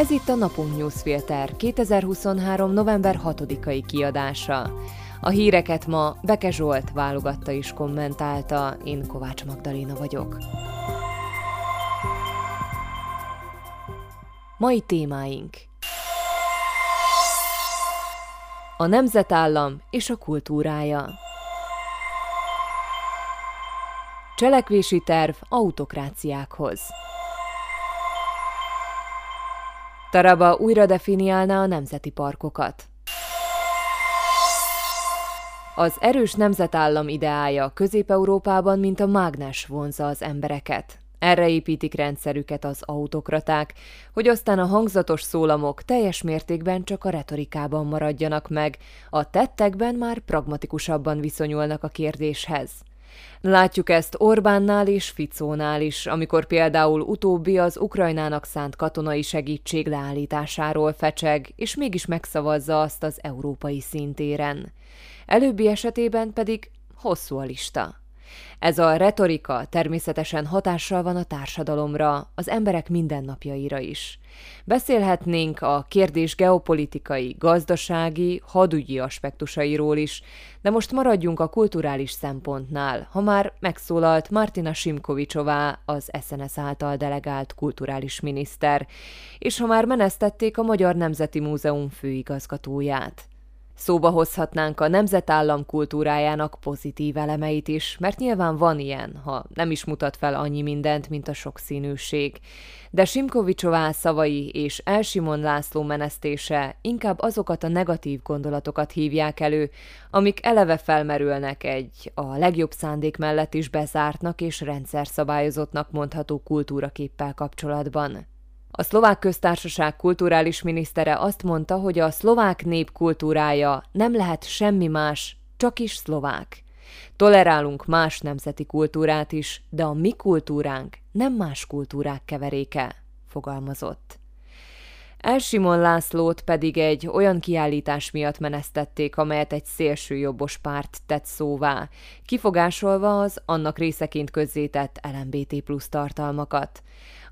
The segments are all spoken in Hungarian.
Ez itt a Napunk Newsfilter 2023. november 6-ai kiadása. A híreket ma Beke Zsolt válogatta és kommentálta, én Kovács Magdaléna vagyok. Mai témáink A nemzetállam és a kultúrája Cselekvési terv autokráciákhoz Taraba újra definiálná a nemzeti parkokat. Az erős nemzetállam ideája Közép-Európában, mint a mágnes vonza az embereket. Erre építik rendszerüket az autokraták, hogy aztán a hangzatos szólamok teljes mértékben csak a retorikában maradjanak meg, a tettekben már pragmatikusabban viszonyulnak a kérdéshez. Látjuk ezt Orbánnál és Ficónál is, amikor például utóbbi az Ukrajnának szánt katonai segítség leállításáról fecseg, és mégis megszavazza azt az európai szintéren. Előbbi esetében pedig hosszú a lista. Ez a retorika természetesen hatással van a társadalomra, az emberek mindennapjaira is. Beszélhetnénk a kérdés geopolitikai, gazdasági, hadügyi aspektusairól is, de most maradjunk a kulturális szempontnál, ha már megszólalt Martina Simkovicsová, az SNS által delegált kulturális miniszter, és ha már menesztették a Magyar Nemzeti Múzeum főigazgatóját. Szóba hozhatnánk a nemzetállam kultúrájának pozitív elemeit is, mert nyilván van ilyen, ha nem is mutat fel annyi mindent, mint a sokszínűség. De Simkovicsová szavai és Elsimon László menesztése inkább azokat a negatív gondolatokat hívják elő, amik eleve felmerülnek egy a legjobb szándék mellett is bezártnak és rendszerszabályozottnak mondható kultúraképpel kapcsolatban. A szlovák köztársaság kulturális minisztere azt mondta, hogy a szlovák nép kultúrája nem lehet semmi más, csak is szlovák. Tolerálunk más nemzeti kultúrát is, de a mi kultúránk nem más kultúrák keveréke, fogalmazott. Elsimon Lászlót pedig egy olyan kiállítás miatt menesztették, amelyet egy szélsőjobbos párt tett szóvá, kifogásolva az annak részeként közzétett LMBT plusz tartalmakat.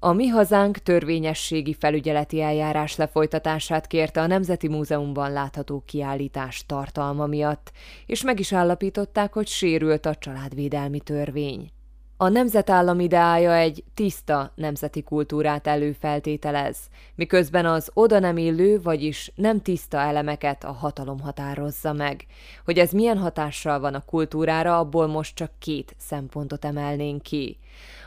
A Mi Hazánk törvényességi felügyeleti eljárás lefolytatását kérte a Nemzeti Múzeumban látható kiállítás tartalma miatt, és meg is állapították, hogy sérült a családvédelmi törvény. A nemzetállam ideája egy tiszta nemzeti kultúrát előfeltételez, miközben az oda nem illő, vagyis nem tiszta elemeket a hatalom határozza meg. Hogy ez milyen hatással van a kultúrára, abból most csak két szempontot emelnénk ki.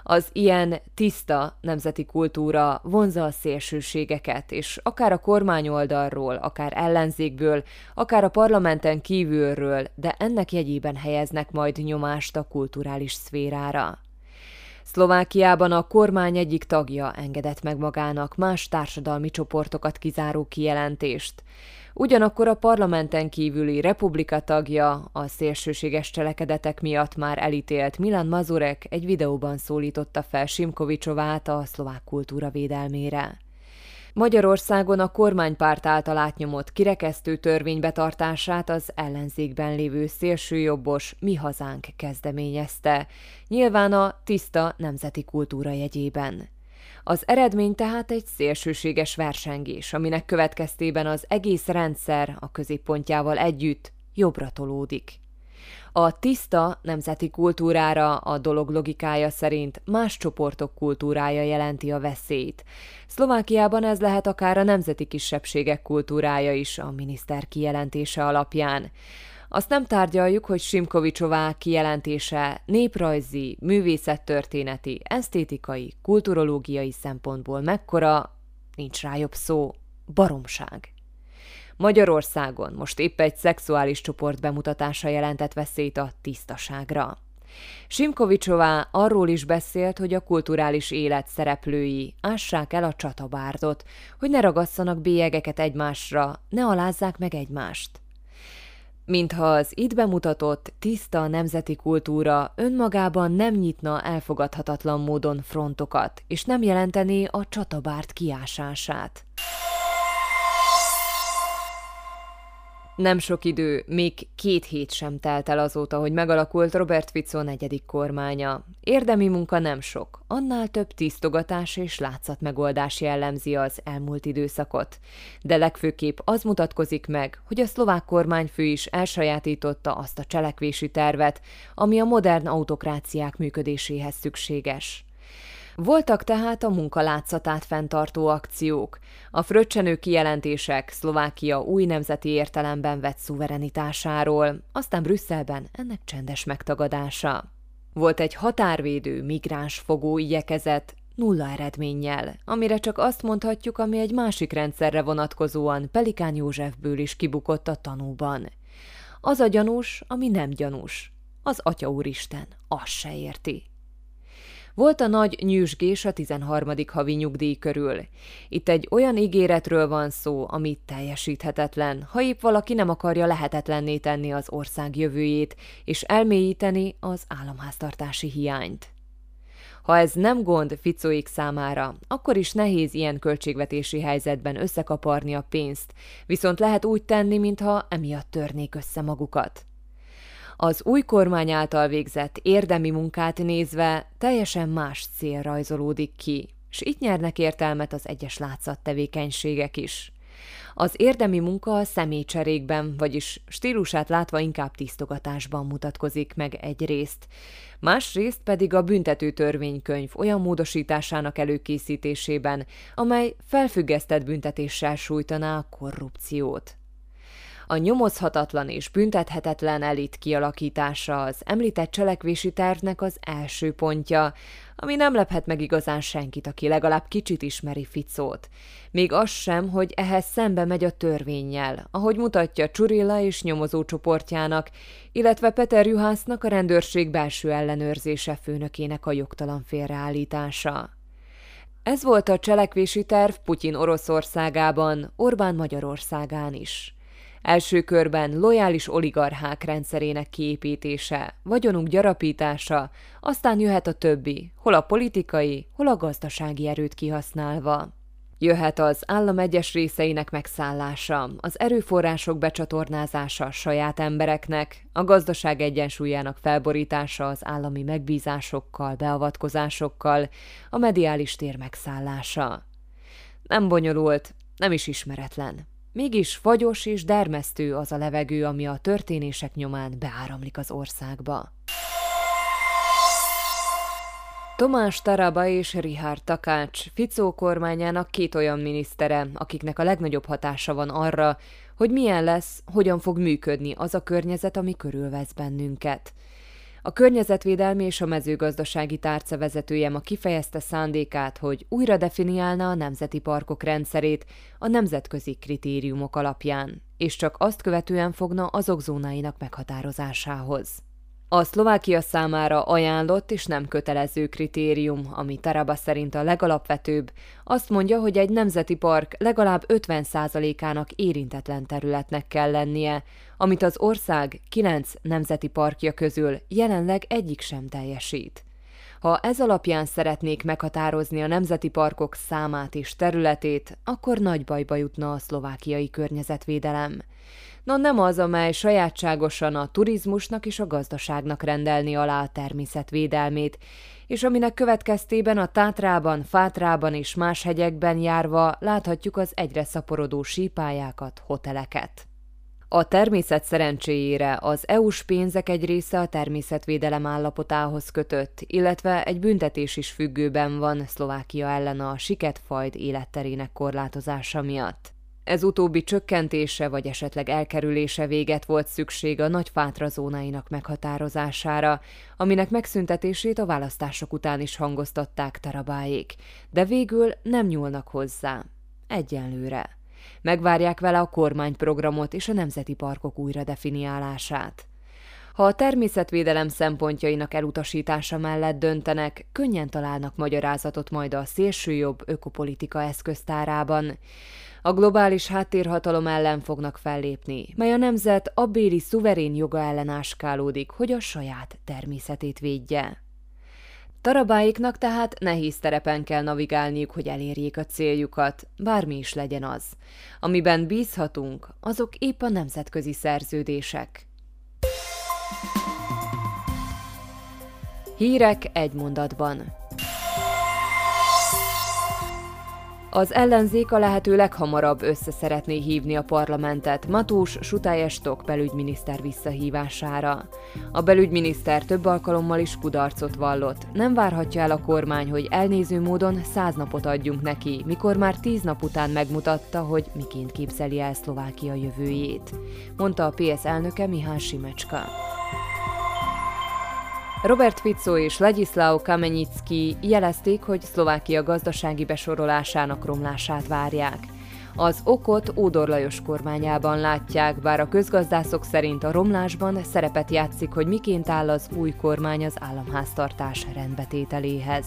Az ilyen tiszta nemzeti kultúra vonza a szélsőségeket, és akár a kormány oldalról, akár ellenzékből, akár a parlamenten kívülről, de ennek jegyében helyeznek majd nyomást a kulturális szférára. Szlovákiában a kormány egyik tagja engedett meg magának más társadalmi csoportokat kizáró kijelentést. Ugyanakkor a parlamenten kívüli republika tagja a szélsőséges cselekedetek miatt már elítélt Milan Mazurek egy videóban szólította fel Simkovicsovát a szlovák kultúra védelmére. Magyarországon a kormánypárt által átnyomott kirekesztő törvény betartását az ellenzékben lévő szélsőjobbos Mi Hazánk kezdeményezte, nyilván a tiszta nemzeti kultúra jegyében. Az eredmény tehát egy szélsőséges versengés, aminek következtében az egész rendszer a középpontjával együtt jobbra tolódik. A tiszta nemzeti kultúrára a dolog logikája szerint más csoportok kultúrája jelenti a veszélyt. Szlovákiában ez lehet akár a nemzeti kisebbségek kultúrája is a miniszter kijelentése alapján. Azt nem tárgyaljuk, hogy Simkovicsová kijelentése néprajzi, művészettörténeti, esztétikai, kulturológiai szempontból mekkora, nincs rá jobb szó, baromság. Magyarországon most épp egy szexuális csoport bemutatása jelentett veszélyt a tisztaságra. Simkovicsová arról is beszélt, hogy a kulturális élet szereplői ássák el a csatabárdot, hogy ne ragasszanak bélyegeket egymásra, ne alázzák meg egymást mintha az itt bemutatott tiszta nemzeti kultúra önmagában nem nyitna elfogadhatatlan módon frontokat, és nem jelentené a csatabárt kiásását. Nem sok idő, még két hét sem telt el azóta, hogy megalakult Robert Fico negyedik kormánya. Érdemi munka nem sok, annál több tisztogatás és látszatmegoldás jellemzi az elmúlt időszakot. De legfőképp az mutatkozik meg, hogy a szlovák kormányfő is elsajátította azt a cselekvési tervet, ami a modern autokráciák működéséhez szükséges. Voltak tehát a munka látszatát fenntartó akciók, a fröccsenő kijelentések Szlovákia új nemzeti értelemben vett szuverenitásáról, aztán Brüsszelben ennek csendes megtagadása. Volt egy határvédő migráns fogó igyekezet, nulla eredménnyel, amire csak azt mondhatjuk, ami egy másik rendszerre vonatkozóan Pelikán Józsefből is kibukott a tanúban. Az a gyanús, ami nem gyanús. Az Atya Úristen azt se érti. Volt a nagy nyűsgés a 13. havi nyugdíj körül. Itt egy olyan ígéretről van szó, ami teljesíthetetlen, ha épp valaki nem akarja lehetetlenné tenni az ország jövőjét, és elmélyíteni az államháztartási hiányt. Ha ez nem gond Ficóik számára, akkor is nehéz ilyen költségvetési helyzetben összekaparni a pénzt, viszont lehet úgy tenni, mintha emiatt törnék össze magukat. Az új kormány által végzett érdemi munkát nézve teljesen más cél rajzolódik ki, és itt nyernek értelmet az egyes látszat tevékenységek is. Az érdemi munka a személycserékben, vagyis stílusát látva inkább tisztogatásban mutatkozik meg egyrészt, másrészt pedig a büntető törvénykönyv olyan módosításának előkészítésében, amely felfüggesztett büntetéssel sújtaná a korrupciót. A nyomozhatatlan és büntethetetlen elit kialakítása az említett cselekvési tervnek az első pontja, ami nem lephet meg igazán senkit, aki legalább kicsit ismeri Ficót. Még az sem, hogy ehhez szembe megy a törvényjel, ahogy mutatja Csurilla és nyomozó csoportjának, illetve Peter Juhásznak a rendőrség belső ellenőrzése főnökének a jogtalan félreállítása. Ez volt a cselekvési terv Putyin Oroszországában, Orbán Magyarországán is. Első körben lojális oligarchák rendszerének kiépítése, vagyonunk gyarapítása, aztán jöhet a többi, hol a politikai, hol a gazdasági erőt kihasználva. Jöhet az állam egyes részeinek megszállása, az erőforrások becsatornázása saját embereknek, a gazdaság egyensúlyának felborítása az állami megbízásokkal, beavatkozásokkal, a mediális tér megszállása. Nem bonyolult, nem is ismeretlen. Mégis fagyos és dermesztő az a levegő, ami a történések nyomán beáramlik az országba. Tomás Taraba és Richard Takács, Ficó kormányának két olyan minisztere, akiknek a legnagyobb hatása van arra, hogy milyen lesz, hogyan fog működni az a környezet, ami körülvesz bennünket – a környezetvédelmi és a mezőgazdasági tárca vezetője ma kifejezte szándékát, hogy újra definiálna a nemzeti parkok rendszerét a nemzetközi kritériumok alapján, és csak azt követően fogna azok zónáinak meghatározásához. A Szlovákia számára ajánlott és nem kötelező kritérium, ami Taraba szerint a legalapvetőbb, azt mondja, hogy egy nemzeti park legalább 50%-ának érintetlen területnek kell lennie, amit az ország 9 nemzeti parkja közül jelenleg egyik sem teljesít. Ha ez alapján szeretnék meghatározni a nemzeti parkok számát és területét, akkor nagy bajba jutna a szlovákiai környezetvédelem. No nem az, amely sajátságosan a turizmusnak és a gazdaságnak rendelni alá a természetvédelmét, és aminek következtében a Tátrában, Fátrában és más hegyekben járva láthatjuk az egyre szaporodó sípályákat, hoteleket. A természet szerencséjére az EU-s pénzek egy része a természetvédelem állapotához kötött, illetve egy büntetés is függőben van Szlovákia ellen a siketfajd életterének korlátozása miatt. Ez utóbbi csökkentése vagy esetleg elkerülése véget volt szükség a nagy fátra zónáinak meghatározására, aminek megszüntetését a választások után is hangoztatták Tarabáék, de végül nem nyúlnak hozzá. Egyenlőre. Megvárják vele a kormányprogramot és a nemzeti parkok újra definiálását. Ha a természetvédelem szempontjainak elutasítása mellett döntenek, könnyen találnak magyarázatot majd a szélsőjobb ökopolitika eszköztárában. A globális háttérhatalom ellen fognak fellépni, mely a nemzet abbéli szuverén joga ellen áskálódik, hogy a saját természetét védje. Tarabáiknak tehát nehéz terepen kell navigálniuk, hogy elérjék a céljukat, bármi is legyen az. Amiben bízhatunk, azok épp a nemzetközi szerződések. Hírek egy mondatban. Az ellenzék a lehető leghamarabb össze szeretné hívni a parlamentet Matús Sutályestok belügyminiszter visszahívására. A belügyminiszter több alkalommal is kudarcot vallott. Nem várhatja el a kormány, hogy elnéző módon száz napot adjunk neki, mikor már tíz nap után megmutatta, hogy miként képzeli el Szlovákia jövőjét, mondta a PS elnöke Mihály Simecska. Robert Fico és Ladislao Kamenicki jelezték, hogy Szlovákia gazdasági besorolásának romlását várják. Az okot Ódor Lajos kormányában látják, bár a közgazdászok szerint a romlásban szerepet játszik, hogy miként áll az új kormány az államháztartás rendbetételéhez.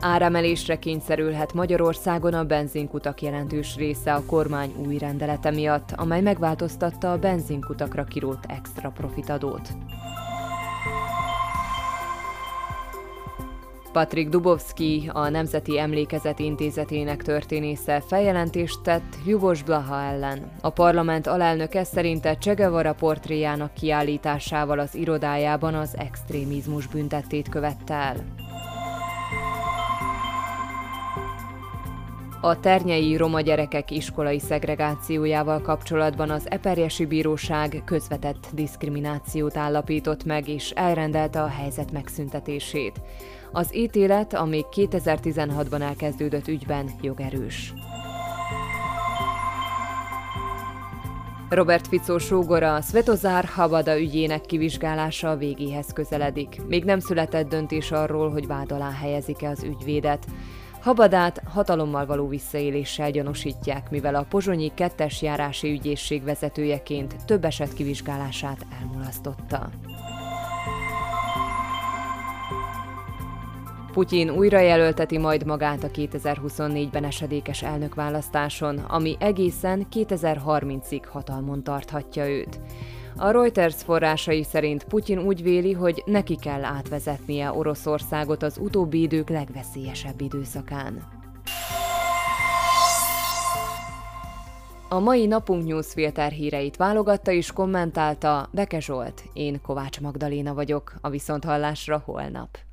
Áremelésre kényszerülhet Magyarországon a benzinkutak jelentős része a kormány új rendelete miatt, amely megváltoztatta a benzinkutakra kirótt extra profitadót. Patrik Dubovski, a Nemzeti Emlékezet Intézetének történésze feljelentést tett Juvos Blaha ellen. A parlament alelnöke szerinte Csegevara portréjának kiállításával az irodájában az extrémizmus büntettét követte el. A ternyei roma gyerekek iskolai szegregációjával kapcsolatban az Eperjesi Bíróság közvetett diszkriminációt állapított meg és elrendelte a helyzet megszüntetését. Az ítélet, ami 2016-ban elkezdődött ügyben jogerős. Robert Fico sógora Svetozár Habada ügyének kivizsgálása a végéhez közeledik. Még nem született döntés arról, hogy vád alá helyezik-e az ügyvédet. Habadát hatalommal való visszaéléssel gyanúsítják, mivel a pozsonyi kettes járási ügyészség vezetőjeként több eset kivizsgálását elmulasztotta. Putyin újra jelölteti majd magát a 2024-ben esedékes elnökválasztáson, ami egészen 2030-ig hatalmon tarthatja őt. A Reuters forrásai szerint Putyin úgy véli, hogy neki kell átvezetnie Oroszországot az utóbbi idők legveszélyesebb időszakán. A mai napunk newsfilter híreit válogatta és kommentálta Beke Zsolt. Én Kovács Magdaléna vagyok, a Viszonthallásra holnap.